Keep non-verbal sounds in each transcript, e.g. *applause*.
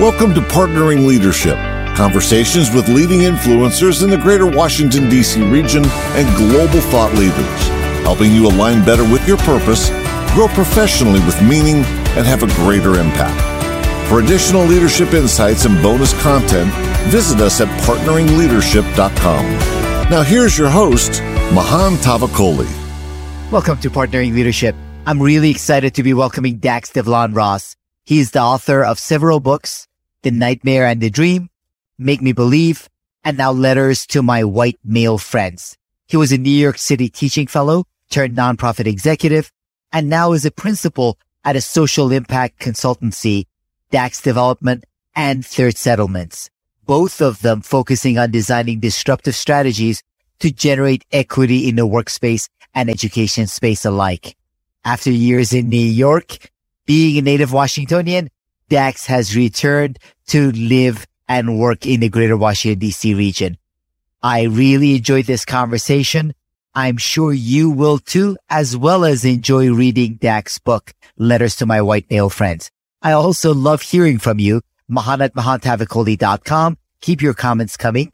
Welcome to Partnering Leadership, conversations with leading influencers in the greater Washington, D.C. region and global thought leaders, helping you align better with your purpose, grow professionally with meaning, and have a greater impact. For additional leadership insights and bonus content, visit us at partneringleadership.com. Now, here's your host, Mahan Tavakoli. Welcome to Partnering Leadership. I'm really excited to be welcoming Dax Devlon Ross. He's the author of several books, The Nightmare and the Dream, Make Me Believe, and now Letters to My White Male Friends. He was a New York City teaching fellow turned nonprofit executive and now is a principal at a social impact consultancy, Dax Development and Third Settlements, both of them focusing on designing disruptive strategies to generate equity in the workspace and education space alike. After years in New York, being a native Washingtonian, Dax has returned to live and work in the greater Washington DC region. I really enjoyed this conversation. I'm sure you will too, as well as enjoy reading Dax's book, Letters to My White Male Friends. I also love hearing from you. Mahan. Keep your comments coming.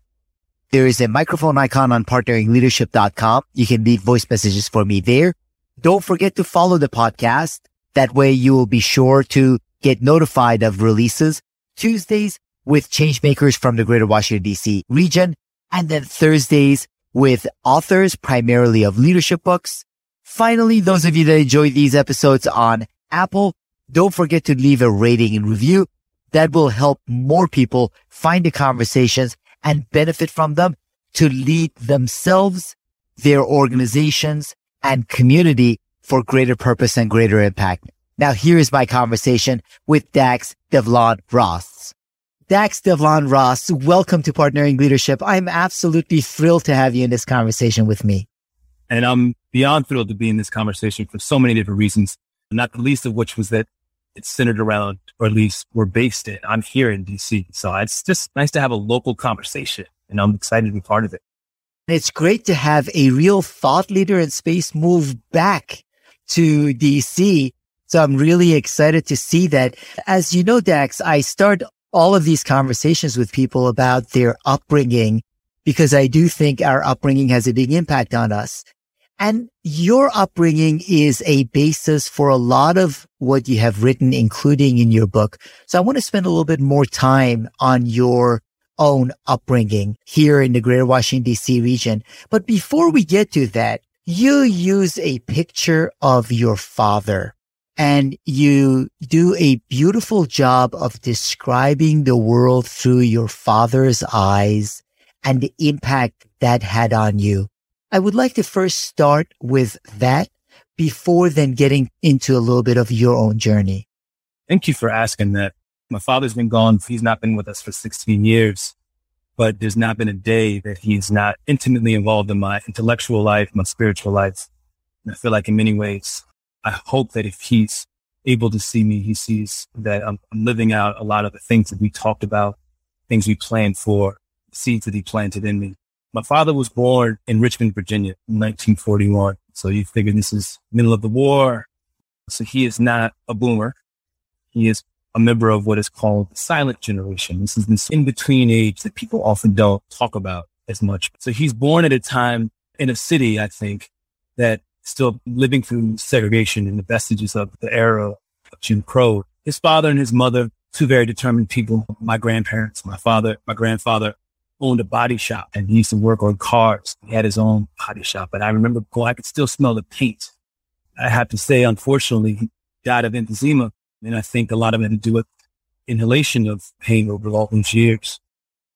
There is a microphone icon on partneringleadership.com. You can leave voice messages for me there. Don't forget to follow the podcast. That way you will be sure to get notified of releases Tuesdays with changemakers from the greater Washington DC region and then Thursdays with authors primarily of leadership books. Finally, those of you that enjoy these episodes on Apple, don't forget to leave a rating and review. That will help more people find the conversations and benefit from them to lead themselves, their organizations and community for greater purpose and greater impact. Now here is my conversation with Dax Devlon Ross. Dax Devlon Ross, welcome to Partnering Leadership. I'm absolutely thrilled to have you in this conversation with me. And I'm beyond thrilled to be in this conversation for so many different reasons, not the least of which was that it's centered around, or at least we're based in. I'm here in DC. So it's just nice to have a local conversation and I'm excited to be part of it. It's great to have a real thought leader in space move back to DC. So I'm really excited to see that. As you know, Dax, I start all of these conversations with people about their upbringing because I do think our upbringing has a big impact on us. And your upbringing is a basis for a lot of what you have written, including in your book. So I want to spend a little bit more time on your own upbringing here in the greater Washington DC region. But before we get to that, you use a picture of your father and you do a beautiful job of describing the world through your father's eyes and the impact that had on you. I would like to first start with that before then getting into a little bit of your own journey. Thank you for asking that. My father's been gone. He's not been with us for 16 years but there's not been a day that he's not intimately involved in my intellectual life, my spiritual life. And I feel like in many ways, I hope that if he's able to see me, he sees that I'm, I'm living out a lot of the things that we talked about, things we planned for, seeds that he planted in me. My father was born in Richmond, Virginia in 1941. So you figure this is middle of the war. So he is not a boomer. He is a member of what is called the silent generation. This is this in between age that people often don't talk about as much. So he's born at a time in a city, I think, that still living through segregation and the vestiges of the era of Jim Crow. His father and his mother, two very determined people. My grandparents, my father, my grandfather owned a body shop and he used to work on cars. He had his own body shop. But I remember going, I could still smell the paint. I have to say, unfortunately, he died of emphysema and I think a lot of it had to do with inhalation of pain over all those years.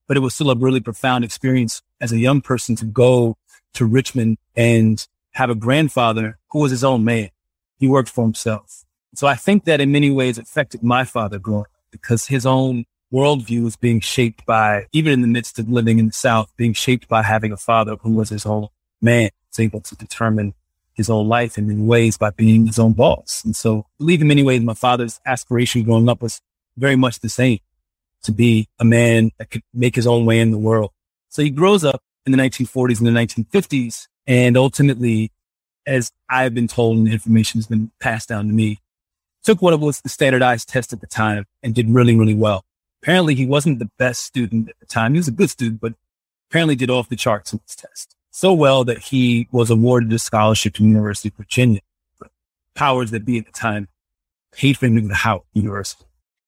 But it was still a really profound experience as a young person to go to Richmond and have a grandfather who was his own man. He worked for himself. So I think that in many ways affected my father growing up because his own worldview was being shaped by, even in the midst of living in the South, being shaped by having a father who was his own man, was able to determine his own life and in many ways by being his own boss. And so I believe in many ways my father's aspiration growing up was very much the same to be a man that could make his own way in the world. So he grows up in the 1940s and the 1950s. And ultimately, as I've been told and the information has been passed down to me, took what was the standardized test at the time and did really, really well. Apparently he wasn't the best student at the time. He was a good student, but apparently did off the charts in his test. So well that he was awarded a scholarship to the University of Virginia. Powers that be at the time paid for him to go to Howard University.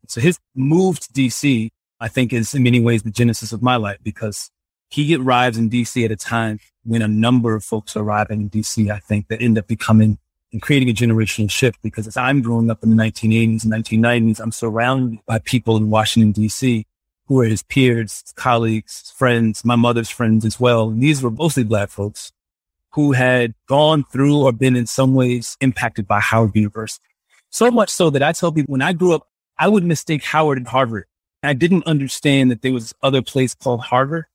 So his move to DC, I think is in many ways the genesis of my life because he arrives in DC at a time when a number of folks arriving in DC, I think that end up becoming and creating a generational shift because as I'm growing up in the 1980s and 1990s, I'm surrounded by people in Washington, DC who are his peers, colleagues, friends, my mother's friends as well. And these were mostly black folks who had gone through or been in some ways impacted by Howard University. So much so that I tell people when I grew up, I would mistake Howard and Harvard. I didn't understand that there was other place called Harvard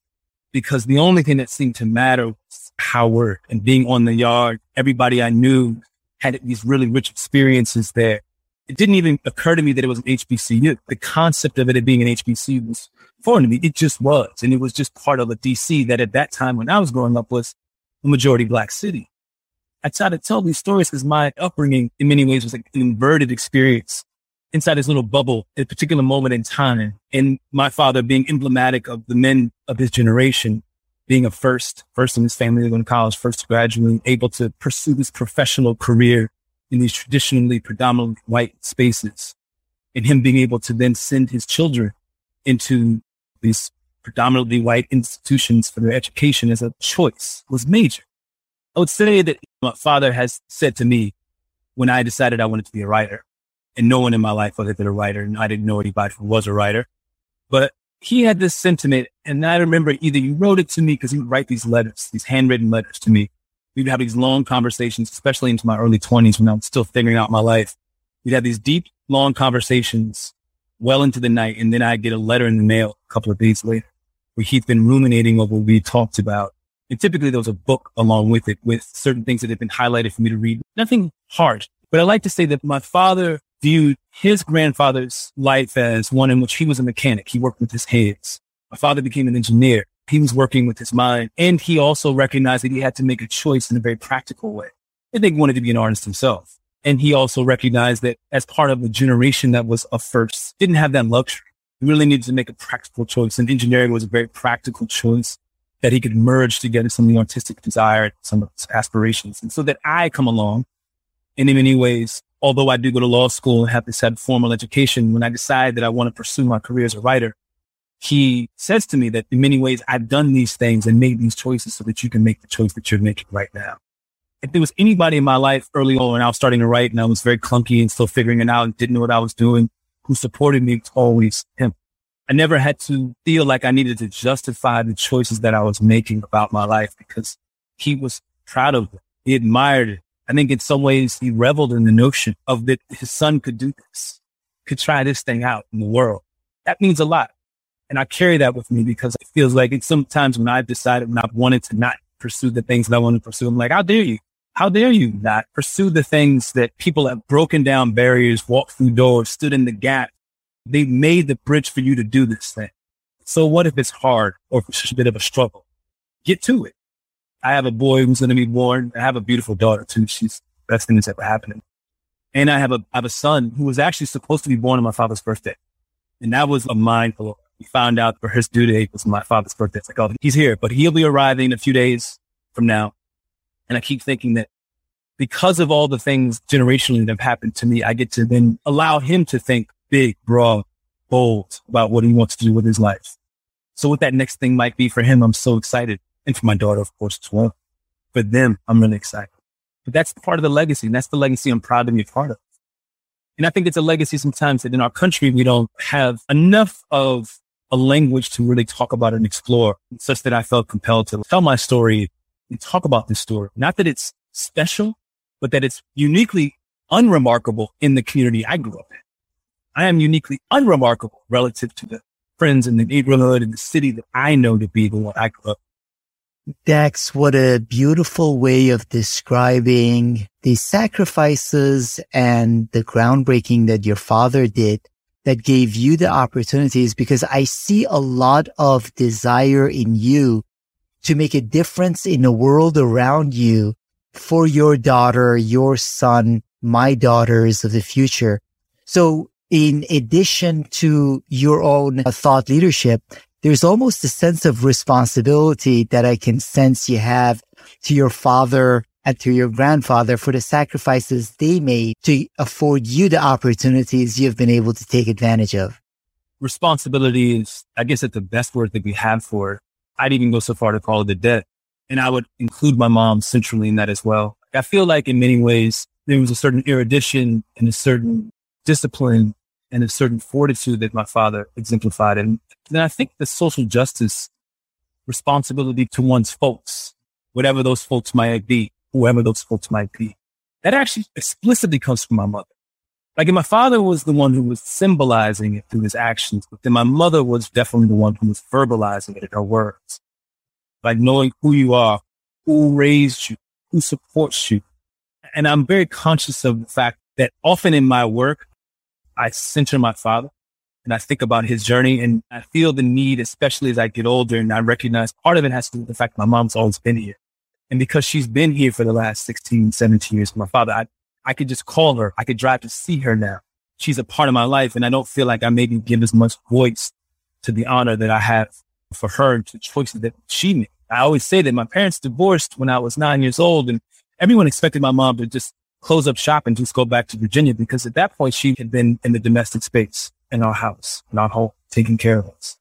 because the only thing that seemed to matter was Howard and being on the yard. Everybody I knew had these really rich experiences there. It didn't even occur to me that it was an HBCU. The concept of it being an HBCU was foreign to me. It just was. And it was just part of a DC that at that time when I was growing up was a majority black city. I try to tell these stories because my upbringing in many ways was like an inverted experience inside this little bubble at a particular moment in time. And my father being emblematic of the men of his generation, being a first, first in his family to go to college, first to graduate, able to pursue his professional career in these traditionally predominantly white spaces. And him being able to then send his children into these predominantly white institutions for their education as a choice was major. I would say that my father has said to me when I decided I wanted to be a writer, and no one in my life was a writer, and I didn't know anybody who was a writer, but he had this sentiment, and I remember either you wrote it to me because he would write these letters, these handwritten letters to me. We'd have these long conversations, especially into my early 20s when I was still figuring out my life. We'd have these deep, long conversations well into the night, and then I'd get a letter in the mail a couple of days later where he'd been ruminating over what we talked about. And typically there was a book along with it with certain things that had been highlighted for me to read. Nothing hard, but I like to say that my father viewed his grandfather's life as one in which he was a mechanic. He worked with his hands. My father became an engineer. He was working with his mind. And he also recognized that he had to make a choice in a very practical way. I think wanted to be an artist himself. And he also recognized that as part of a generation that was a first, didn't have that luxury. He really needed to make a practical choice. And engineering was a very practical choice that he could merge together some of the artistic desire, some of his aspirations. And so that I come along and in many ways although I do go to law school and have this had formal education, when I decide that I want to pursue my career as a writer, he says to me that in many ways I've done these things and made these choices so that you can make the choice that you're making right now. If there was anybody in my life early on when I was starting to write and I was very clunky and still figuring it out and didn't know what I was doing, who supported me, always him. I never had to feel like I needed to justify the choices that I was making about my life because he was proud of it. He admired it. I think in some ways he reveled in the notion of that his son could do this, could try this thing out in the world. That means a lot. And I carry that with me because it feels like it's sometimes when I've decided when I've wanted to not pursue the things that I want to pursue, I'm like, how dare you? How dare you not pursue the things that people have broken down barriers, walked through doors, stood in the gap. They made the bridge for you to do this thing. So what if it's hard or it's a bit of a struggle? Get to it. I have a boy who's going to be born. I have a beautiful daughter too. She's the best thing that's ever happened. And I have a, I have a son who was actually supposed to be born on my father's birthday. And that was a mindful. We found out for his due date was my father's birthday. It's like, oh, he's here, but he'll be arriving a few days from now. And I keep thinking that because of all the things generationally that have happened to me, I get to then allow him to think big, broad, bold about what he wants to do with his life. So what that next thing might be for him, I'm so excited and for my daughter, of course, as well. For them, I'm really excited. But that's part of the legacy. And that's the legacy I'm proud to be a part of. And I think it's a legacy sometimes that in our country, we don't have enough of a language to really talk about and explore such that I felt compelled to tell my story and talk about this story. Not that it's special, but that it's uniquely unremarkable in the community I grew up in. I am uniquely unremarkable relative to the friends in the neighborhood and the city that I know to be the one I grew up Dax, what a beautiful way of describing the sacrifices and the groundbreaking that your father did that gave you the opportunities because I see a lot of desire in you to make a difference in the world around you for your daughter, your son, my daughters of the future. So in addition to your own thought leadership, there's almost a sense of responsibility that I can sense you have to your father and to your grandfather for the sacrifices they made to afford you the opportunities you've been able to take advantage of. Responsibility is, I guess, it's the best word that we have for it. I'd even go so far to call it a debt. And I would include my mom centrally in that as well. I feel like in many ways, there was a certain erudition and a certain discipline and a certain fortitude that my father exemplified. And then I think the social justice responsibility to one's folks, whatever those folks might be, whoever those folks might be, that actually explicitly comes from my mother. Like, my father was the one who was symbolizing it through his actions, but then my mother was definitely the one who was verbalizing it in her words. Like knowing who you are, who raised you, who supports you. And I'm very conscious of the fact that often in my work, I center my father and I think about his journey and I feel the need, especially as I get older and I recognize part of it has to do with the fact my mom's always been here. And because she's been here for the last 16, 17 years, my father, I, I could just call her. I could drive to see her now. She's a part of my life and I don't feel like I maybe give as much voice to the honor that I have for her to choices that she made. I always say that my parents divorced when I was nine years old and everyone expected my mom to just close up shop and just go back to Virginia because at that point she had been in the domestic space in our house, our home, taking care of us.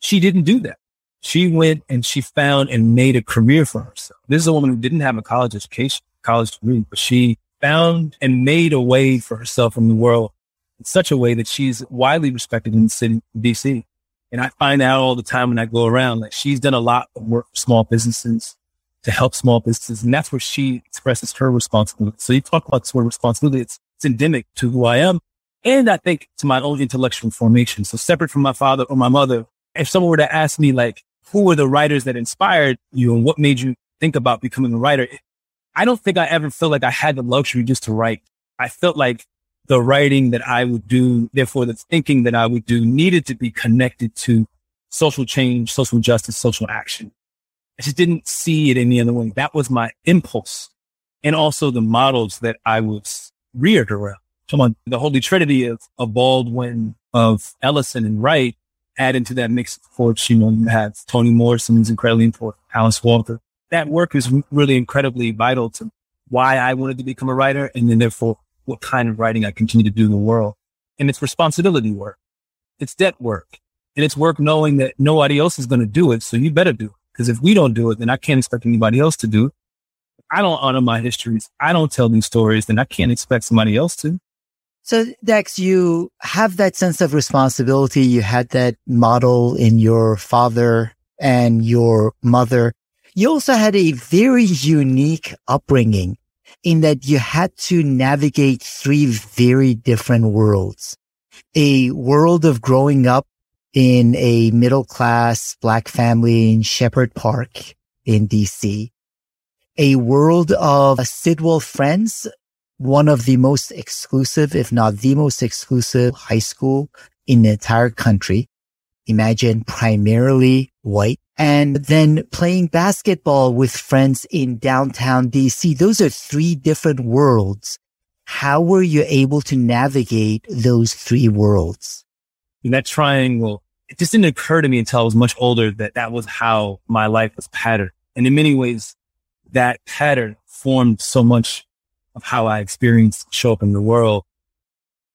She didn't do that. She went and she found and made a career for herself. This is a woman who didn't have a college education, college degree, but she found and made a way for herself in the world in such a way that she's widely respected in the city, DC. And I find out all the time when I go around, like she's done a lot of work for small businesses to help small businesses. And that's where she expresses her responsibility. So you talk about this word responsibility. It's, it's endemic to who I am. And I think to my own intellectual formation. So separate from my father or my mother, if someone were to ask me like, who were the writers that inspired you and what made you think about becoming a writer? I don't think I ever felt like I had the luxury just to write. I felt like the writing that I would do, therefore the thinking that I would do needed to be connected to social change, social justice, social action. I just didn't see it any other way. That was my impulse. And also the models that I was reared around. Come on, the holy trinity of, of Baldwin, of Ellison and Wright add into that mix. Of course, you know, you have Toni Morrison's incredibly important, Alice Walker. That work is really incredibly vital to why I wanted to become a writer and then therefore what kind of writing I continue to do in the world. And it's responsibility work. It's debt work. And it's work knowing that nobody else is going to do it. So you better do it. Because if we don't do it, then I can't expect anybody else to do it. I don't honor my histories. I don't tell these stories, then I can't expect somebody else to. So Dax, you have that sense of responsibility. You had that model in your father and your mother. You also had a very unique upbringing in that you had to navigate three very different worlds. A world of growing up in a middle class black family in Shepherd Park in DC. A world of Sidwell Friends, one of the most exclusive, if not the most exclusive high school in the entire country. Imagine primarily white and then playing basketball with friends in downtown DC. Those are three different worlds. How were you able to navigate those three worlds? In that triangle, it just didn't occur to me until I was much older that that was how my life was patterned. And in many ways, that pattern formed so much of how I experienced show up in the world.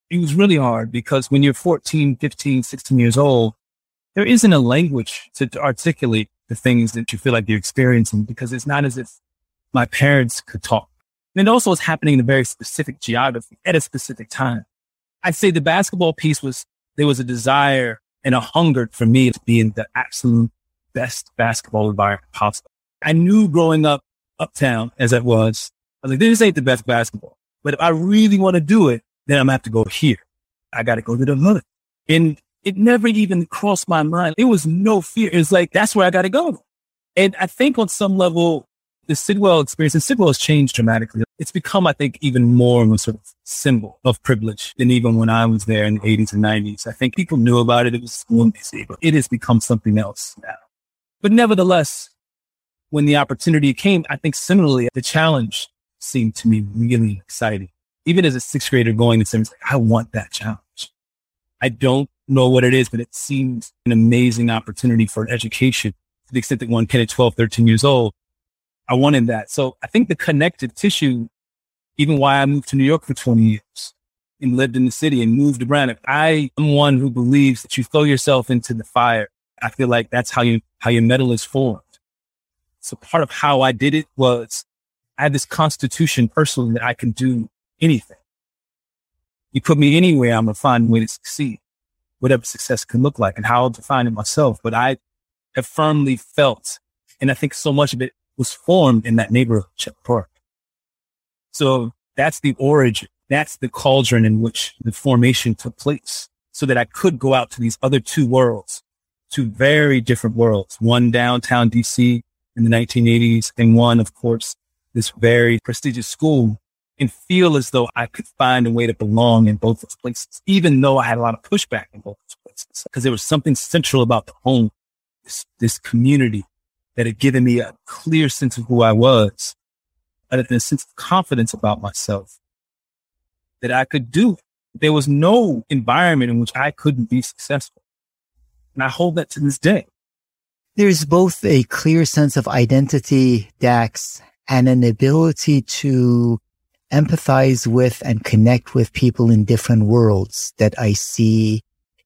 It was really hard because when you're 14, 15, 16 years old, there isn't a language to, to articulate the things that you feel like you're experiencing because it's not as if my parents could talk. And it also was happening in a very specific geography at a specific time. I'd say the basketball piece was there was a desire and a hunger for me to be in the absolute best basketball environment possible. I knew growing up uptown as it was, was like, this ain't the best basketball. But if I really want to do it, then I'm gonna have to go here. I got to go to the hood. And it never even crossed my mind. It was no fear. It's like, that's where I got to go. And I think on some level, the Sidwell experience, and Sidwell has changed dramatically. It's become, I think, even more of a sort of symbol of privilege than even when I was there in the 80s and 90s. I think people knew about it. It was school in DC, but it has become something else now. But nevertheless, when the opportunity came, I think similarly, the challenge seemed to me really exciting. Even as a sixth grader going to seventh, like, I want that challenge. I don't know what it is, but it seems an amazing opportunity for education to the extent that one can at 12, 13 years old. I wanted that. So I think the connective tissue, even why I moved to New York for 20 years and lived in the city and moved around. If I am one who believes that you throw yourself into the fire, I feel like that's how you, how your metal is formed. So part of how I did it was I had this constitution personally that I can do anything. You put me anywhere, I'm gonna find a way to succeed, whatever success can look like and how I'll define it myself. But I have firmly felt, and I think so much of it was formed in that neighborhood, Shepherd Park. So that's the origin. That's the cauldron in which the formation took place so that I could go out to these other two worlds, two very different worlds, one downtown DC in the 1980s and one, of course, this very prestigious school and feel as though I could find a way to belong in both those places, even though I had a lot of pushback in both those places because there was something central about the home, this, this community that had given me a clear sense of who I was, and a sense of confidence about myself that I could do. There was no environment in which I couldn't be successful. And I hold that to this day. There's both a clear sense of identity, Dax, and an ability to empathize with and connect with people in different worlds that I see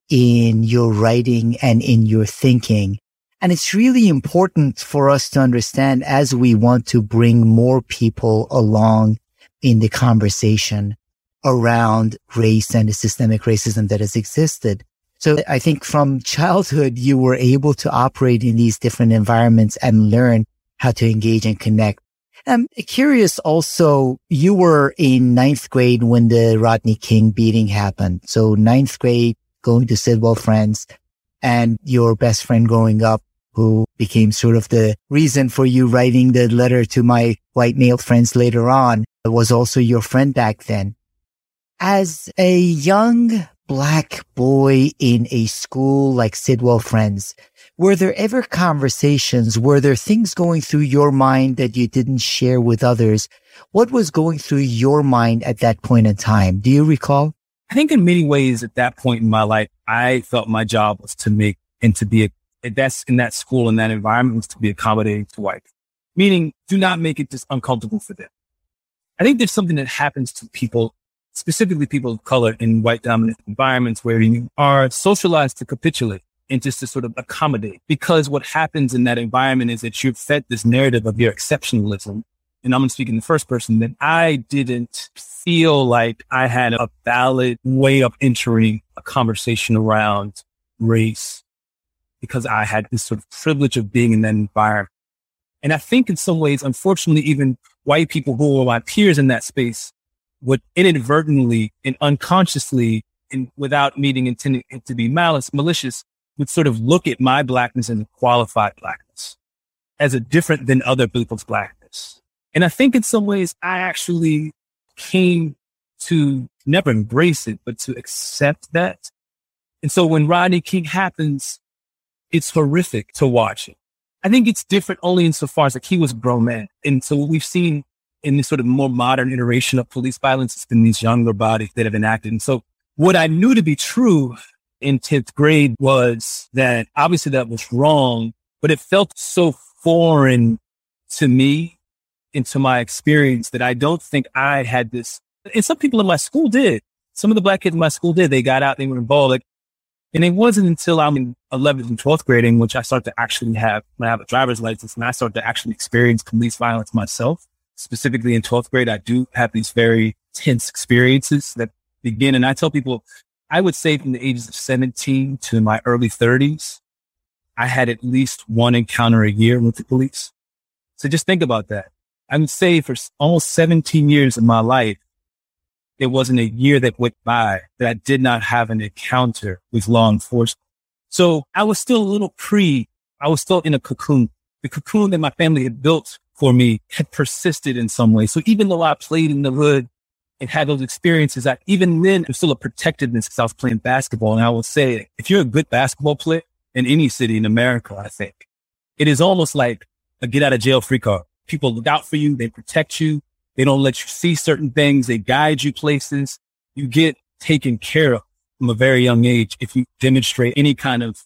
in your writing and in your thinking. And it's really important for us to understand as we want to bring more people along in the conversation around race and the systemic racism that has existed. So I think from childhood, you were able to operate in these different environments and learn how to engage and connect. I'm curious also, you were in ninth grade when the Rodney King beating happened. So ninth grade, going to Sidwell Friends and your best friend growing up who became sort of the reason for you writing the letter to my white male friends later on was also your friend back then. As a young black boy in a school like Sidwell Friends, were there ever conversations? Were there things going through your mind that you didn't share with others? What was going through your mind at that point in time? Do you recall? I think in many ways at that point in my life, I felt my job was to make and to be a, that's in that school, in that environment was to be accommodating to white, meaning do not make it just uncomfortable for them. I think there's something that happens to people specifically people of color in white dominant environments where you are socialized to capitulate and just to sort of accommodate. Because what happens in that environment is that you're fed this narrative of your exceptionalism. And I'm going to speak in the first person that I didn't feel like I had a valid way of entering a conversation around race because I had this sort of privilege of being in that environment. And I think in some ways, unfortunately, even white people who were my peers in that space would inadvertently and unconsciously and without meaning intending it to be malice, malicious, would sort of look at my blackness and qualified blackness as a different than other people's blackness. And I think in some ways I actually came to never embrace it, but to accept that. And so when Rodney King happens, it's horrific to watch it. I think it's different only insofar as like he was a grown man. And so what we've seen in this sort of more modern iteration of police violence, it's been these younger bodies that have enacted. And so what I knew to be true in 10th grade was that obviously that was wrong, but it felt so foreign to me into my experience that I don't think I had this. And some people in my school did. Some of the black kids in my school did. They got out, they were involved. Like, and it wasn't until I'm in 11th and 12th grade in which I start to actually have, when I have a driver's license and I start to actually experience police violence myself specifically in 12th grade, I do have these very tense experiences that begin. And I tell people, I would say from the ages of 17 to my early 30s, I had at least one encounter a year with the police. So just think about that. I would say for almost 17 years of my life, there wasn't a year that went by that I did not have an encounter with law enforcement. So I was still a little pre, I was still in a cocoon, the cocoon that my family had built for me had persisted in some way. So even though I played in the hood and had those experiences, I, even then there's still a protectedness because I was playing basketball. And I will say, if you're a good basketball player in any city in America, I think it is almost like a get out of jail free card. People look out for you. They protect you. They don't let you see certain things. They guide you places. You get taken care of from a very young age if you demonstrate any kind of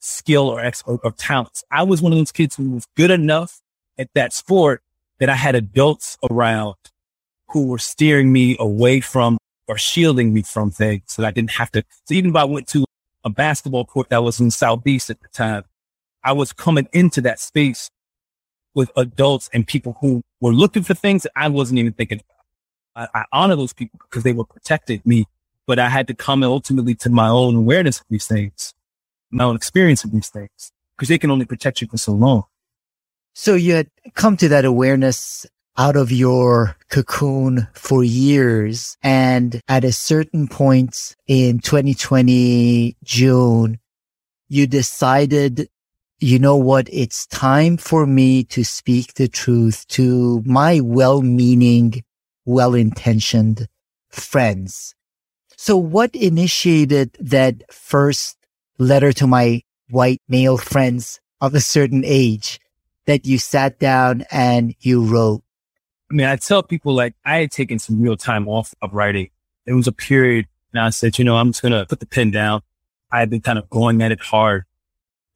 skill or, ex- or, or talents. I was one of those kids who was good enough at that sport that I had adults around who were steering me away from or shielding me from things so that I didn't have to. So even if I went to a basketball court that was in Southeast at the time, I was coming into that space with adults and people who were looking for things that I wasn't even thinking about. I, I honor those people because they were protecting me, but I had to come ultimately to my own awareness of these things, my own experience of these things, because they can only protect you for so long. So you had come to that awareness out of your cocoon for years. And at a certain point in 2020, June, you decided, you know what? It's time for me to speak the truth to my well-meaning, well-intentioned friends. So what initiated that first letter to my white male friends of a certain age that you sat down and you wrote? I mean, I tell people like I had taken some real time off of writing. It was a period and I said, you know, I'm just going to put the pen down. I had been kind of going at it hard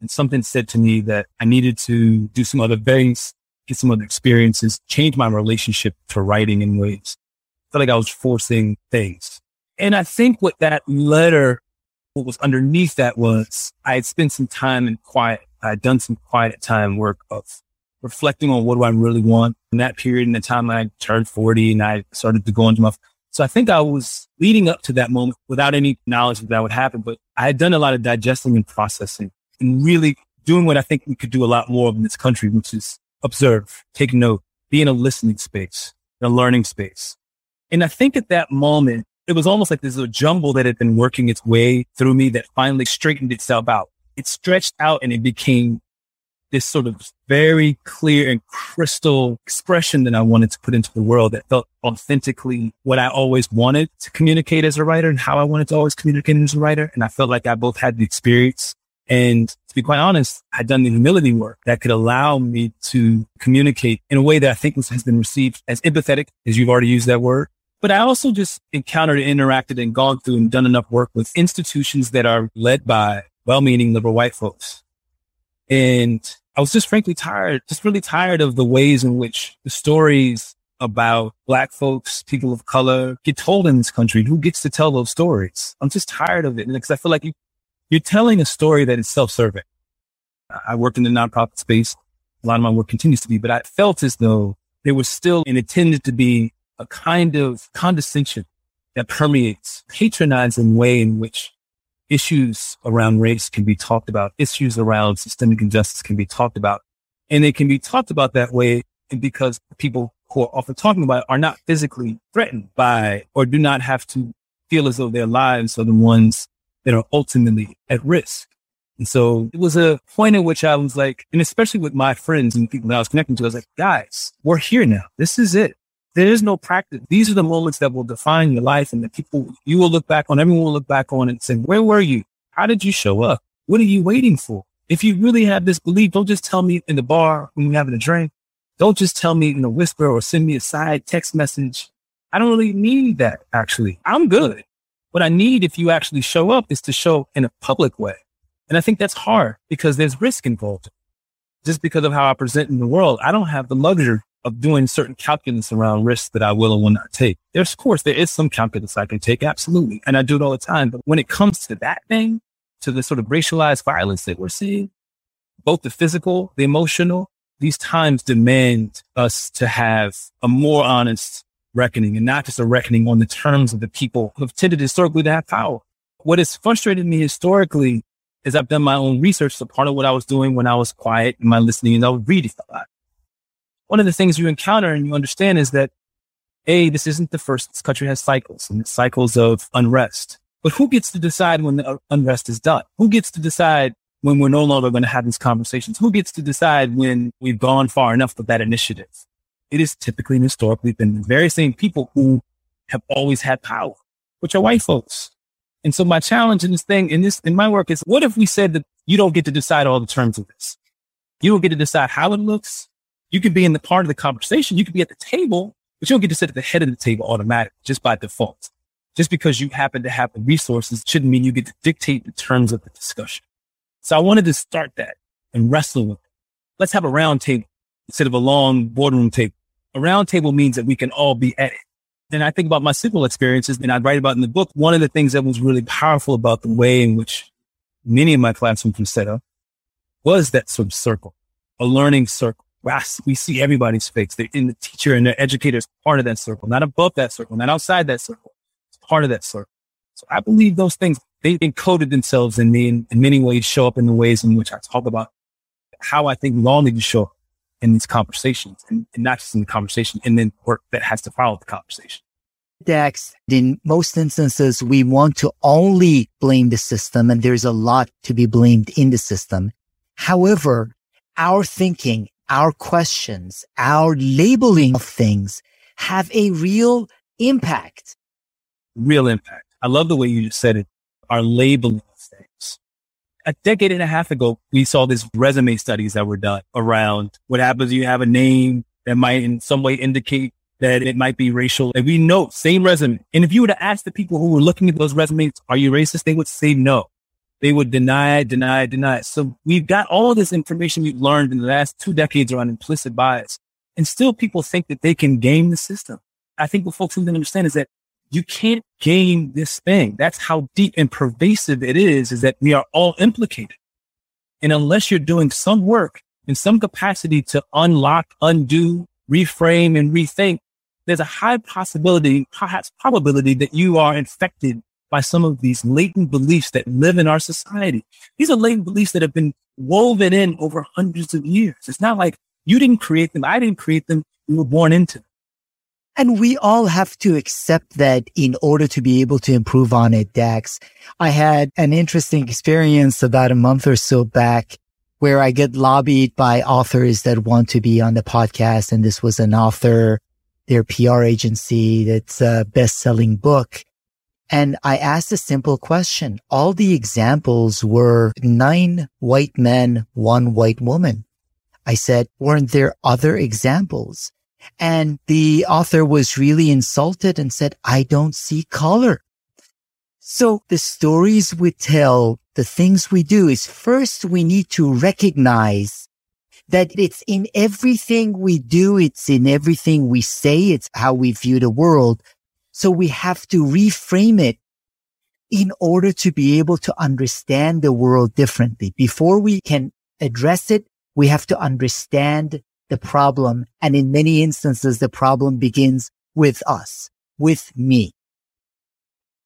and something said to me that I needed to do some other things, get some other experiences, change my relationship to writing in ways. I felt like I was forcing things. And I think what that letter, what was underneath that was I had spent some time in quiet. I had done some quiet time work of reflecting on what do I really want in that period in the time I turned 40 and I started to go into my, so I think I was leading up to that moment without any knowledge that that would happen, but I had done a lot of digesting and processing and really doing what I think we could do a lot more of in this country, which is observe, take note, be in a listening space, a learning space. And I think at that moment, it was almost like there's a jumble that had been working its way through me that finally straightened itself out. It stretched out and it became this sort of very clear and crystal expression that I wanted to put into the world that felt authentically what I always wanted to communicate as a writer and how I wanted to always communicate as a writer. And I felt like I both had the experience and to be quite honest, I'd done the humility work that could allow me to communicate in a way that I think was, has been received as empathetic, as you've already used that word. But I also just encountered interacted and gone through and done enough work with institutions that are led by well-meaning liberal white folks. And I was just frankly tired, just really tired of the ways in which the stories about black folks, people of color get told in this country. Who gets to tell those stories? I'm just tired of it. Because I feel like you, you're telling a story that is self-serving. I worked in the nonprofit space. A lot of my work continues to be, but I felt as though there was still and intended to be a kind of condescension that permeates patronizing way in which issues around race can be talked about, issues around systemic injustice can be talked about. And they can be talked about that way because people who are often talking about are not physically threatened by or do not have to feel as though their lives are the ones that are ultimately at risk. And so it was a point at which I was like, and especially with my friends and people that I was connecting to, I was like, guys, we're here now. This is it. There is no practice. These are the moments that will define your life and the people you will look back on, everyone will look back on and say, where were you? How did you show up? What are you waiting for? If you really have this belief, don't just tell me in the bar when you're having a drink. Don't just tell me in a whisper or send me a side text message. I don't really need that actually. I'm good. What I need if you actually show up is to show in a public way. And I think that's hard because there's risk involved. Just because of how I present in the world, I don't have the luxury of doing certain calculus around risks that I will or will not take. There's, of course, there is some calculus I can take. Absolutely. And I do it all the time. But when it comes to that thing, to the sort of racialized violence that we're seeing, both the physical, the emotional, these times demand us to have a more honest reckoning and not just a reckoning on the terms of the people who have tended historically to have power. What has frustrated me historically is I've done my own research. So part of what I was doing when I was quiet in my listening and I was reading a lot one of the things you encounter and you understand is that a this isn't the first this country has cycles and cycles of unrest. But who gets to decide when the unrest is done? Who gets to decide when we're no longer going to have these conversations? Who gets to decide when we've gone far enough with that initiative? It is typically and historically been the very same people who have always had power which are white folks. And so my challenge in this thing in this in my work is what if we said that you don't get to decide all the terms of this? You don't get to decide how it looks you could be in the part of the conversation. You could be at the table, but you don't get to sit at the head of the table automatically just by default. just because you happen to have the resources shouldn't mean you get to dictate the terms of the discussion. So I wanted to start that and wrestle with it. Let's have a round table instead of a long boardroom table. A round table means that we can all be at it. And I think about my Sidwell experiences and I write about in the book. One of the things that was really powerful about the way in which many of my classrooms were set up was that sort of circle, a learning circle. We see everybody's face. They're in the teacher and the educator is part of that circle, not above that circle, not outside that circle. It's part of that circle. So I believe those things, they encoded themselves in me and in many ways show up in the ways in which I talk about how I think law needs to show up in these conversations and, and not just in the conversation and then work that has to follow the conversation. Dax, in most instances, we want to only blame the system and there's a lot to be blamed in the system. However, our thinking, our questions, our labeling of things have a real impact. Real impact. I love the way you just said it. Our labeling of things. A decade and a half ago, we saw these resume studies that were done around what happens. if You have a name that might in some way indicate that it might be racial. And we know same resume. And if you were to ask the people who were looking at those resumes, are you racist? They would say no. They would deny, deny, deny. So we've got all this information we've learned in the last two decades around implicit bias. And still people think that they can game the system. I think what folks need to understand is that you can't game this thing. That's how deep and pervasive it is, is that we are all implicated. And unless you're doing some work in some capacity to unlock, undo, reframe and rethink, there's a high possibility, perhaps probability that you are infected by some of these latent beliefs that live in our society. These are latent beliefs that have been woven in over hundreds of years. It's not like you didn't create them. I didn't create them. We were born into them. And we all have to accept that in order to be able to improve on it, Dax. I had an interesting experience about a month or so back where I get lobbied by authors that want to be on the podcast. And this was an author, their PR agency that's a best selling book. And I asked a simple question. All the examples were nine white men, one white woman. I said, weren't there other examples? And the author was really insulted and said, I don't see color. So the stories we tell, the things we do is first we need to recognize that it's in everything we do. It's in everything we say. It's how we view the world. So we have to reframe it in order to be able to understand the world differently. Before we can address it, we have to understand the problem. And in many instances, the problem begins with us, with me.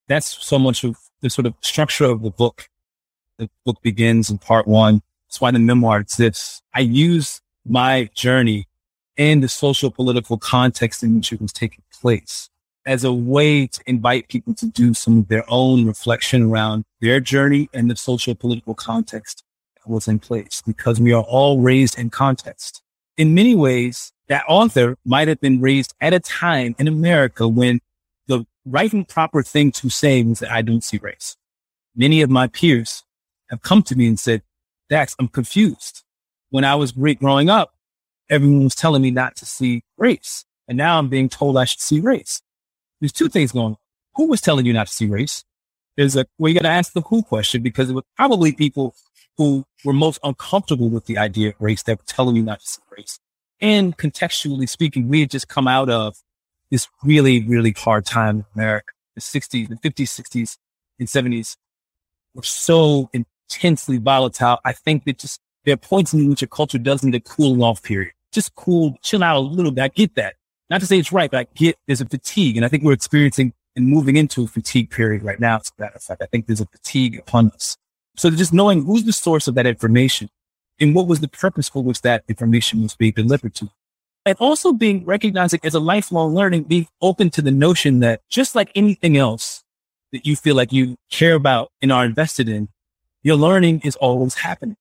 That's so much of the sort of structure of the book. The book begins in part one. That's why the memoir exists. I use my journey and the social political context in which it was taking place as a way to invite people to do some of their own reflection around their journey and the social political context that was in place because we are all raised in context in many ways, that author might have been raised at a time in America when the right and proper thing to say was that I don't see race. Many of my peers have come to me and said, Dax, I'm confused. When I was growing up, everyone was telling me not to see race. And now I'm being told I should see race. There's two things going on. Who was telling you not to see race? There's a, well, you got to ask the who question because it was probably people who were most uncomfortable with the idea of race that were telling you not to see race. And contextually speaking, we had just come out of this really, really hard time in America. The 60s, the 50s, 60s, and 70s were so intensely volatile. I think that just there are points in which a culture does need a cooling off period. Just cool, chill out a little bit. I get that. Not to say it's right, but I get there's a fatigue. And I think we're experiencing and moving into a fatigue period right now. As a matter of fact, I think there's a fatigue upon us. So just knowing who's the source of that information and what was the purpose for which that information was being delivered to. And also being recognizing as a lifelong learning, being open to the notion that just like anything else that you feel like you care about and are invested in, your learning is always happening.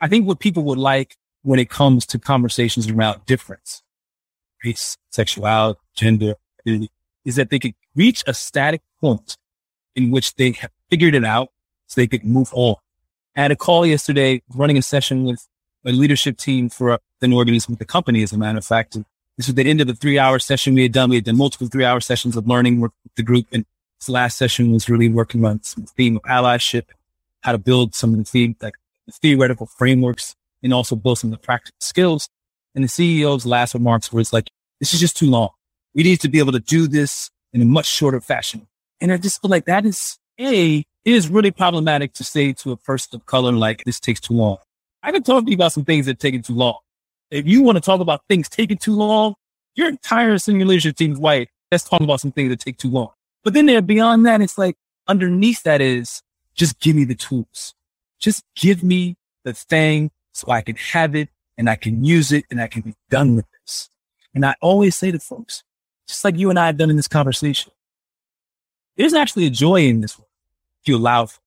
I think what people would like when it comes to conversations around difference, race, sexuality, gender, is that they could reach a static point in which they have figured it out so they could move on. I had a call yesterday running a session with a leadership team for an organism with the company, as a matter of fact. And this was the end of the three hour session we had done. We had done multiple three hour sessions of learning with the group. And This last session was really working on some theme of allyship, how to build some of the theme, like the theoretical frameworks and also build some of the practical skills. And the CEO's last remarks was like, this is just too long. We need to be able to do this in a much shorter fashion. And I just feel like that is a, it is really problematic to say to a person of color, like this takes too long. I can talk to you about some things that take too long. If you want to talk about things taking too long, your entire senior leadership team is white. Let's talk about some things that take too long. But then there, beyond that, it's like underneath that is just give me the tools. Just give me the thing so I can have it and I can use it and I can be done with this. And I always say to folks, just like you and I have done in this conversation, there's actually a joy in this work if you allow. For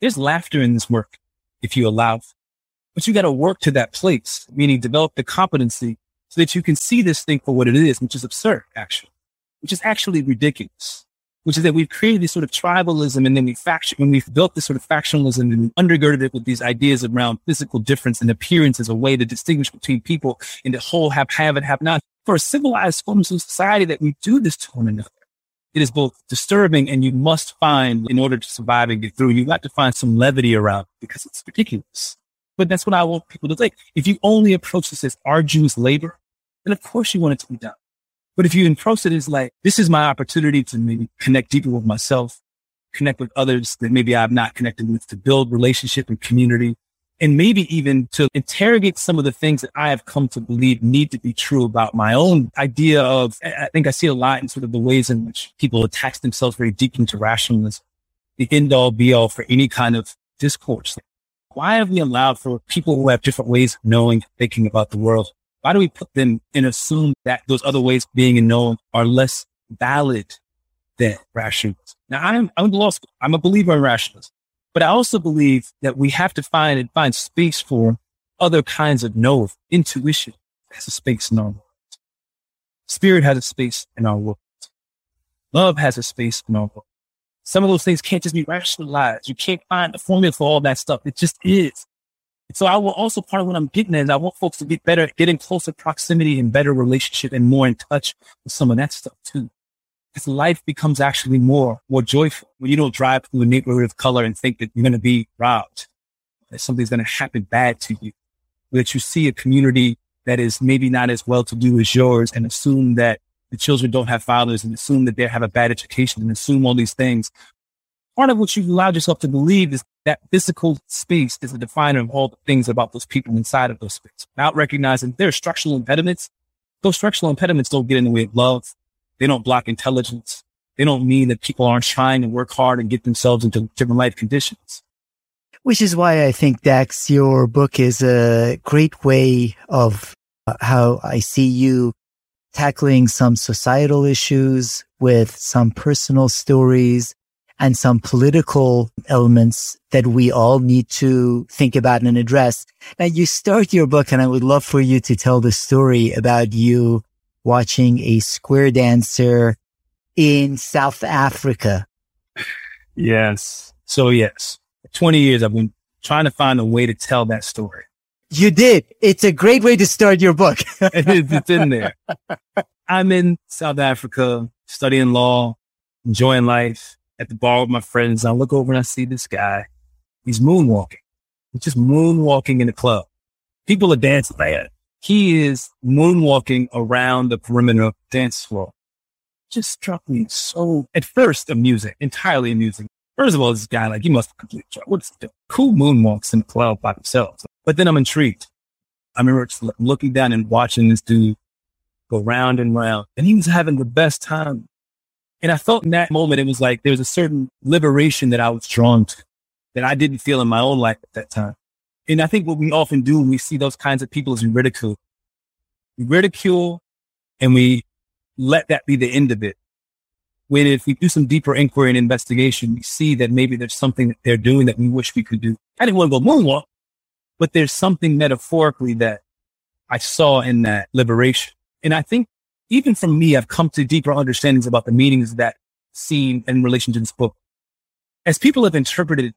There's laughter in this work if you allow. For But you got to work to that place, meaning develop the competency so that you can see this thing for what it is, which is absurd, actually, which is actually ridiculous which is that we've created this sort of tribalism and then we faction, when we've built this sort of factionalism and undergirded it with these ideas around physical difference and appearance as a way to distinguish between people in the whole have, have and have not. For a civilized forms of society that we do this to one another, it is both disturbing and you must find in order to survive and get through, you got to find some levity around because it's ridiculous. But that's what I want people to think. If you only approach this as arduous labor, then of course you want it to be done. But if you approach it as like, this is my opportunity to maybe connect deeper with myself, connect with others that maybe I've not connected with to build relationship and community, and maybe even to interrogate some of the things that I have come to believe need to be true about my own idea of, I think I see a lot in sort of the ways in which people attach themselves very deeply to rationalism, the end all be all for any kind of discourse. Why have we allowed for people who have different ways of knowing, thinking about the world why do we put them and assume that those other ways of being and knowing are less valid than rationalism? Now, I'm, I'm law school. I'm a believer in rationalism, but I also believe that we have to find and find space for other kinds of know. Intuition has a space in our world. Spirit has a space in our world. Love has a space in our world. Some of those things can't just be rationalized. You can't find a formula for all that stuff. It just is. So I will also part of what I'm getting at is I want folks to get better, get in closer proximity and better relationship and more in touch with some of that stuff too. Because life becomes actually more, more joyful when you don't drive through a neighborhood of color and think that you're going to be robbed, that something's going to happen bad to you, that you see a community that is maybe not as well to do as yours and assume that the children don't have fathers and assume that they have a bad education and assume all these things. Part of what you've allowed yourself to believe is that physical space is a definer of all the things about those people inside of those spaces. Without recognizing there are structural impediments. Those structural impediments don't get in the way of love. They don't block intelligence. They don't mean that people aren't trying to work hard and get themselves into different life conditions. Which is why I think, Dax, your book is a great way of uh, how I see you tackling some societal issues with some personal stories and some political elements that we all need to think about and address. Now you start your book and I would love for you to tell the story about you watching a square dancer in South Africa. Yes. So yes, 20 years I've been trying to find a way to tell that story. You did. It's a great way to start your book. *laughs* it's in there. *laughs* I'm in South Africa studying law, enjoying life at the bar with my friends. I look over and I see this guy. He's moonwalking. He's just moonwalking in the club. People are dancing man. He is moonwalking around the perimeter of dance floor. Just struck me so, at first, amusing, entirely amusing. First of all, this guy, like, he must be completely? Cool moonwalks in the club by themselves. But then I'm intrigued. I remember looking down and watching this dude go round and round, and he was having the best time and I felt in that moment, it was like there was a certain liberation that I was drawn to that I didn't feel in my own life at that time. And I think what we often do when we see those kinds of people is we ridicule. We ridicule and we let that be the end of it. When if we do some deeper inquiry and investigation, we see that maybe there's something that they're doing that we wish we could do. I didn't want to go moonwalk, but there's something metaphorically that I saw in that liberation. And I think even from me, I've come to deeper understandings about the meanings of that scene in relation to this book. As people have interpreted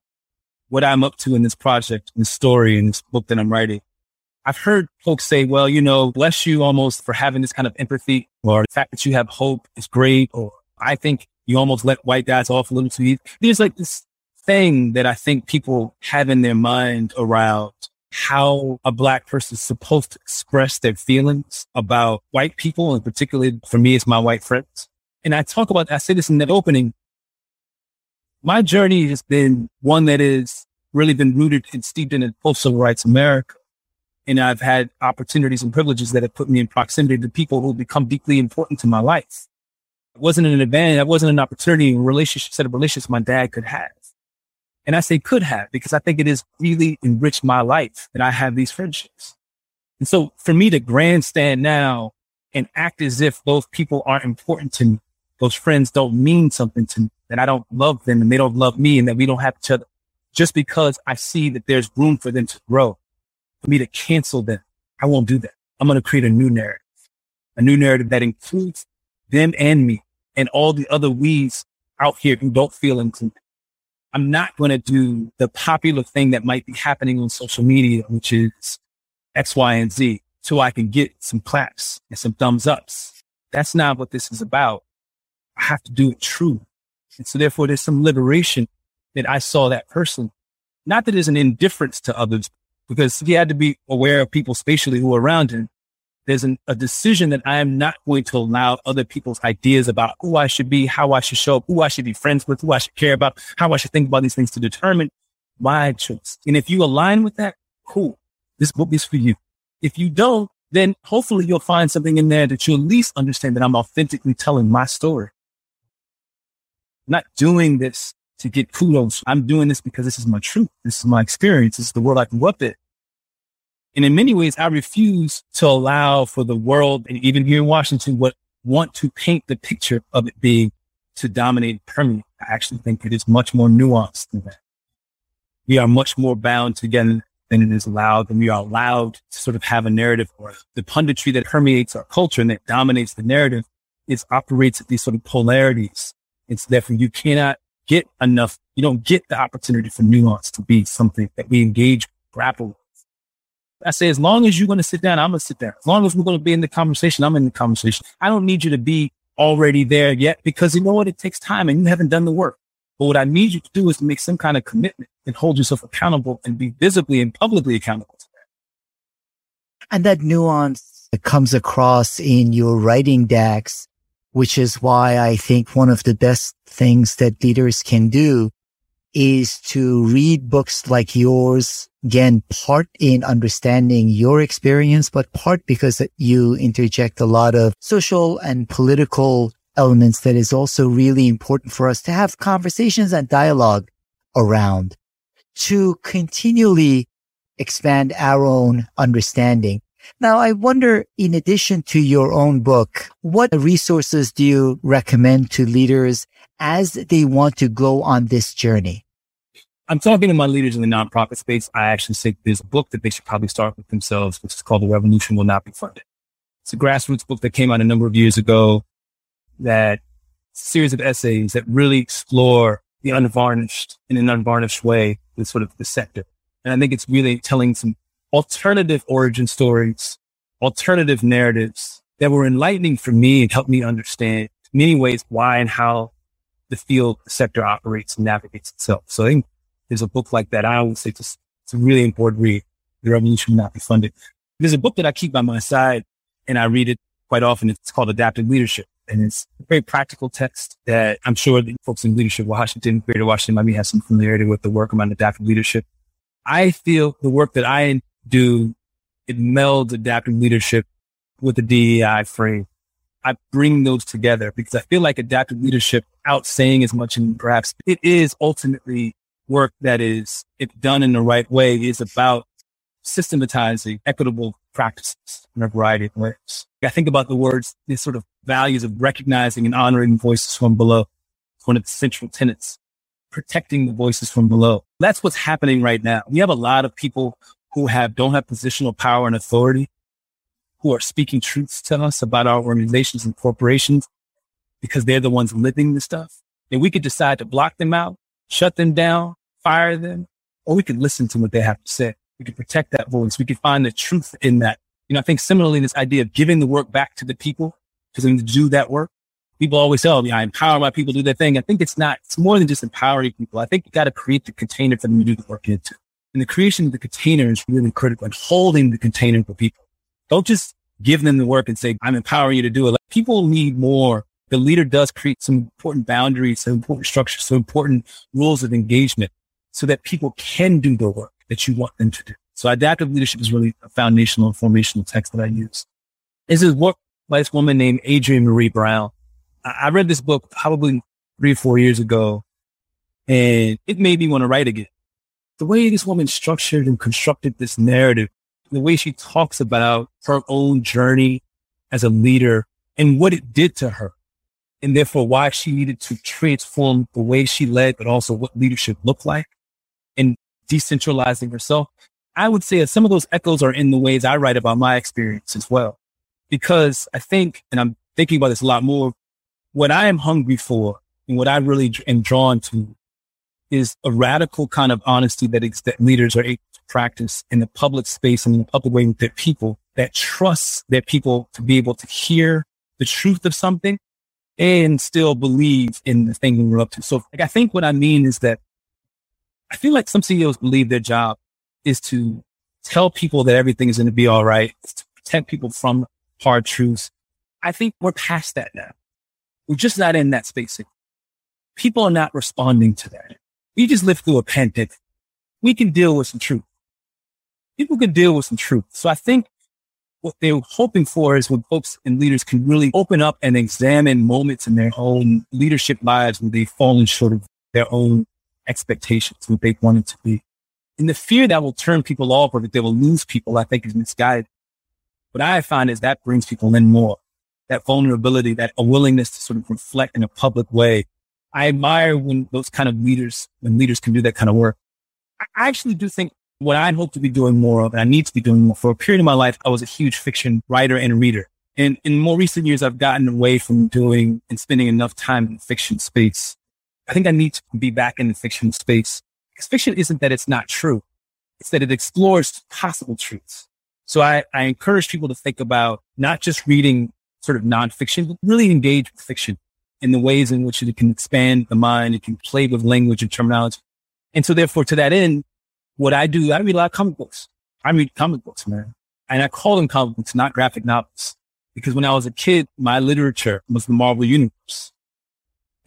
what I'm up to in this project, in this story, in this book that I'm writing, I've heard folks say, well, you know, bless you almost for having this kind of empathy or the fact that you have hope is great. Or I think You almost let white guys off a little too easy. There's like this thing that I think people have in their mind around how a black person is supposed to express their feelings about white people. And particularly for me, it's my white friends. And I talk about, I say this in that opening. My journey has been one that has really been rooted and steeped in post civil rights America. And I've had opportunities and privileges that have put me in proximity to people who become deeply important to my life. It wasn't an advantage. It wasn't an opportunity, a relationship, set of relationships my dad could have. And I say could have because I think it has really enriched my life that I have these friendships. And so for me to grandstand now and act as if those people aren't important to me, those friends don't mean something to me, that I don't love them and they don't love me and that we don't have each other just because I see that there's room for them to grow, for me to cancel them. I won't do that. I'm going to create a new narrative, a new narrative that includes them and me and all the other weeds out here who don't feel included. I'm not going to do the popular thing that might be happening on social media, which is X, Y, and Z, so I can get some claps and some thumbs ups. That's not what this is about. I have to do it true. And so therefore there's some liberation that I saw that person. Not that there's an indifference to others, because he had to be aware of people spatially who are around him there's an, a decision that I am not going to allow other people's ideas about who I should be, how I should show up, who I should be friends with, who I should care about, how I should think about these things to determine my choice. And if you align with that, cool. This book is for you. If you don't, then hopefully you'll find something in there that you at least understand that I'm authentically telling my story. I'm not doing this to get kudos. I'm doing this because this is my truth. This is my experience. This is the world I grew up in. And in many ways, I refuse to allow for the world, and even here in Washington, what want to paint the picture of it being to dominate permeate. I actually think it is much more nuanced than that. We are much more bound together than it is allowed, and we are allowed to sort of have a narrative or the punditry that permeates our culture and that dominates the narrative is operates at these sort of polarities. It's therefore you cannot get enough, you don't get the opportunity for nuance to be something that we engage, grapple. I say, as long as you're going to sit down, I'm going to sit down. As long as we're going to be in the conversation, I'm in the conversation. I don't need you to be already there yet because you know what? It takes time and you haven't done the work. But what I need you to do is to make some kind of commitment and hold yourself accountable and be visibly and publicly accountable to that. And that nuance comes across in your writing, Dax, which is why I think one of the best things that leaders can do is to read books like yours. Again, part in understanding your experience, but part because you interject a lot of social and political elements that is also really important for us to have conversations and dialogue around to continually expand our own understanding. Now, I wonder, in addition to your own book, what resources do you recommend to leaders as they want to go on this journey? I'm talking to my leaders in the nonprofit space. I actually say there's a book that they should probably start with themselves, which is called The Revolution Will Not Be Funded. It's a grassroots book that came out a number of years ago that series of essays that really explore the unvarnished in an unvarnished way the sort of the sector. And I think it's really telling some alternative origin stories, alternative narratives that were enlightening for me and helped me understand many ways why and how the field sector operates and navigates itself. So I think there's a book like that. I always say it's, it's a really important read. The revolution will not be funded. There's a book that I keep by my side and I read it quite often. It's called Adaptive Leadership. And it's a very practical text that I'm sure the folks in leadership Washington, Greater Washington might have some familiarity with the work around adaptive leadership. I feel the work that I do, it melds adaptive leadership with the DEI frame. I bring those together because I feel like adaptive leadership out saying as much and perhaps it is ultimately work that is, if done in the right way, is about systematizing equitable practices in a variety of ways. I think about the words, these sort of values of recognizing and honoring voices from below. It's one of the central tenets, protecting the voices from below. That's what's happening right now. We have a lot of people who have, don't have positional power and authority, who are speaking truths to us about our organizations and corporations because they're the ones living the stuff. And we could decide to block them out shut them down, fire them, or we could listen to what they have to say. We could protect that voice. We could find the truth in that. You know, I think similarly, this idea of giving the work back to the people, for them to do that work, people always tell me I empower my people to do their thing. I think it's not, it's more than just empowering people. I think you got to create the container for them to do the work into. And the creation of the container is really critical and holding the container for people. Don't just give them the work and say, I'm empowering you to do it. Like, people need more. The leader does create some important boundaries, some important structures, some important rules of engagement so that people can do the work that you want them to do. So adaptive leadership is really a foundational and formational text that I use. This is work by this woman named Adrienne Marie Brown. I read this book probably three or four years ago and it made me want to write again. The way this woman structured and constructed this narrative, the way she talks about her own journey as a leader and what it did to her and therefore why she needed to transform the way she led, but also what leadership looked like and decentralizing herself. I would say that some of those echoes are in the ways I write about my experience as well. Because I think, and I'm thinking about this a lot more, what I am hungry for and what I really am drawn to is a radical kind of honesty that, that leaders are able practice in the public space and in the public way with their people that trusts their people to be able to hear the truth of something and still believe in the thing we're up to. So like, I think what I mean is that I feel like some CEOs believe their job is to tell people that everything is going to be all right, to protect people from hard truths. I think we're past that now. We're just not in that space. Anymore. People are not responding to that. We just lived through a pandemic. We can deal with some truth. People can deal with some truth. So I think what they're hoping for is when folks and leaders can really open up and examine moments in their own leadership lives where they've fallen short of their own expectations, what they wanted to be. And the fear that will turn people off or that they will lose people, I think is misguided. What I find is that brings people in more. That vulnerability, that a willingness to sort of reflect in a public way. I admire when those kind of leaders, when leaders can do that kind of work. I actually do think what I hope to be doing more of, and I need to be doing more for a period of my life, I was a huge fiction writer and reader. And in more recent years, I've gotten away from doing and spending enough time in fiction space. I think I need to be back in the fiction space because fiction isn't that it's not true. It's that it explores possible truths. So I, I encourage people to think about not just reading sort of nonfiction, but really engage with fiction in the ways in which it can expand the mind. It can play with language and terminology. And so therefore, to that end, what I do, I read a lot of comic books. I read comic books, man. And I call them comic books, not graphic novels. Because when I was a kid, my literature was the Marvel Universe.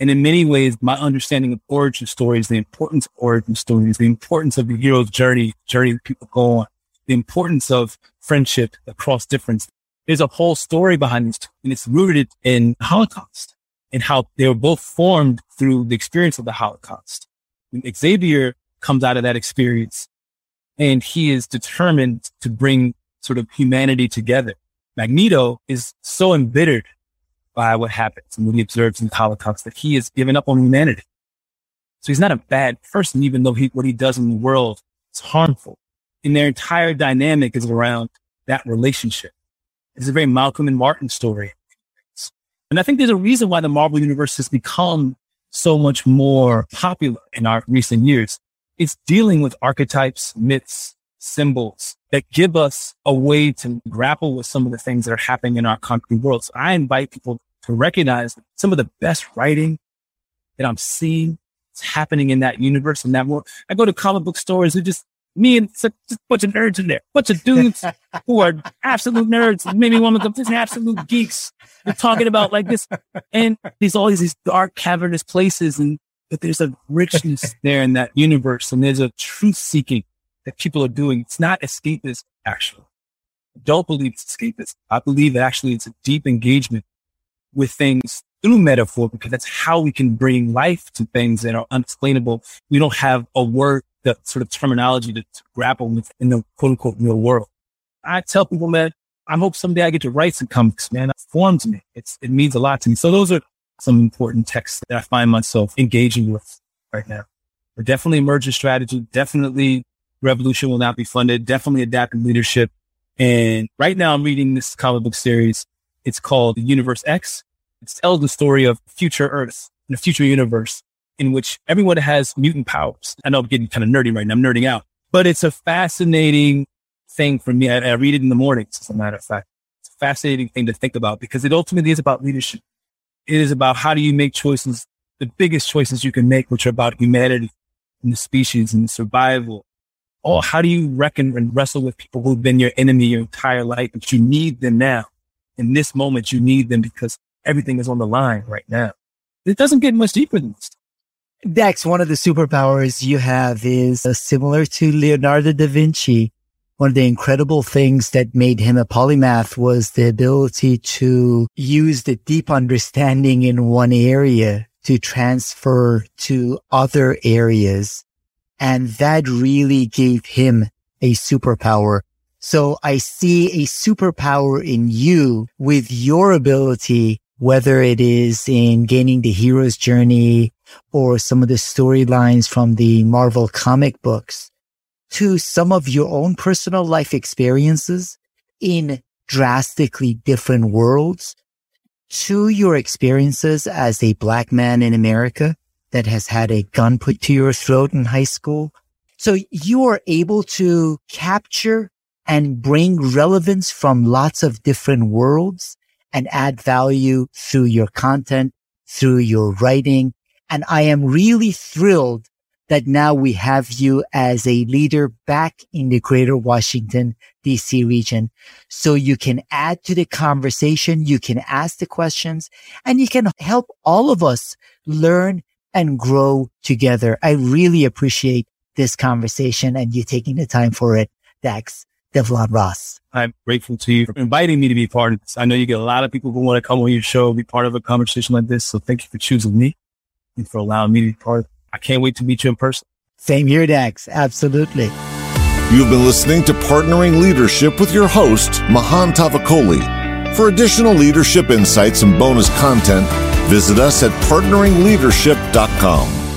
And in many ways, my understanding of origin stories, the importance of origin stories, the importance of the hero's journey, journey people go on, the importance of friendship across difference. There's a whole story behind this, and it's rooted in Holocaust and how they were both formed through the experience of the Holocaust. Xavier comes out of that experience and he is determined to bring sort of humanity together. Magneto is so embittered by what happens and what he observes in the Holocaust that he has given up on humanity. So he's not a bad person, even though he, what he does in the world is harmful. And their entire dynamic is around that relationship. It's a very Malcolm and Martin story. And I think there's a reason why the Marvel universe has become so much more popular in our recent years. It's dealing with archetypes, myths, symbols that give us a way to grapple with some of the things that are happening in our concrete world. So I invite people to recognize some of the best writing that I'm seeing is happening in that universe and that world. I go to comic book stores and just me and just a bunch of nerds in there, bunch of dudes who are absolute nerds, maybe one of them just absolute geeks. We're talking about like this, and there's all these dark, cavernous places, and but there's a richness *laughs* there in that universe, and there's a truth seeking that people are doing. It's not escapist, actually. I don't believe it's escapist. I believe that actually it's a deep engagement with things through metaphor because that's how we can bring life to things that are unexplainable. We don't have a word, that sort of terminology to, to grapple with in the quote unquote real world. I tell people, man, I hope someday I get to write some comics, man. It forms me. It's, it means a lot to me. So those are some important texts that I find myself engaging with right now. But definitely emergent strategy, definitely revolution will not be funded, definitely adaptive leadership. And right now I'm reading this comic book series. It's called Universe X. It tells the story of future Earth and a future universe in which everyone has mutant powers. I know I'm getting kind of nerdy right now. I'm nerding out, but it's a fascinating thing for me. I, I read it in the mornings, as a matter of fact. It's a fascinating thing to think about because it ultimately is about leadership. It is about how do you make choices, the biggest choices you can make, which are about humanity and the species and survival. Oh, how do you reckon and wrestle with people who've been your enemy your entire life, but you need them now? In this moment, you need them because everything is on the line right now. It doesn't get much deeper than this. Dax, one of the superpowers you have is uh, similar to Leonardo da Vinci. One of the incredible things that made him a polymath was the ability to use the deep understanding in one area to transfer to other areas. And that really gave him a superpower. So I see a superpower in you with your ability, whether it is in gaining the hero's journey or some of the storylines from the Marvel comic books to some of your own personal life experiences in drastically different worlds to your experiences as a black man in America that has had a gun put to your throat in high school. So you are able to capture and bring relevance from lots of different worlds and add value through your content, through your writing, and I am really thrilled that now we have you as a leader back in the greater Washington DC region. So you can add to the conversation. You can ask the questions and you can help all of us learn and grow together. I really appreciate this conversation and you taking the time for it, Dax Devlon Ross. I'm grateful to you for inviting me to be part of this. I know you get a lot of people who want to come on your show, be part of a conversation like this. So thank you for choosing me and for allowing me to be part. I can't wait to meet you in person. Same here, Dax. Absolutely. You've been listening to Partnering Leadership with your host, Mahan Tavakoli. For additional leadership insights and bonus content, visit us at partneringleadership.com.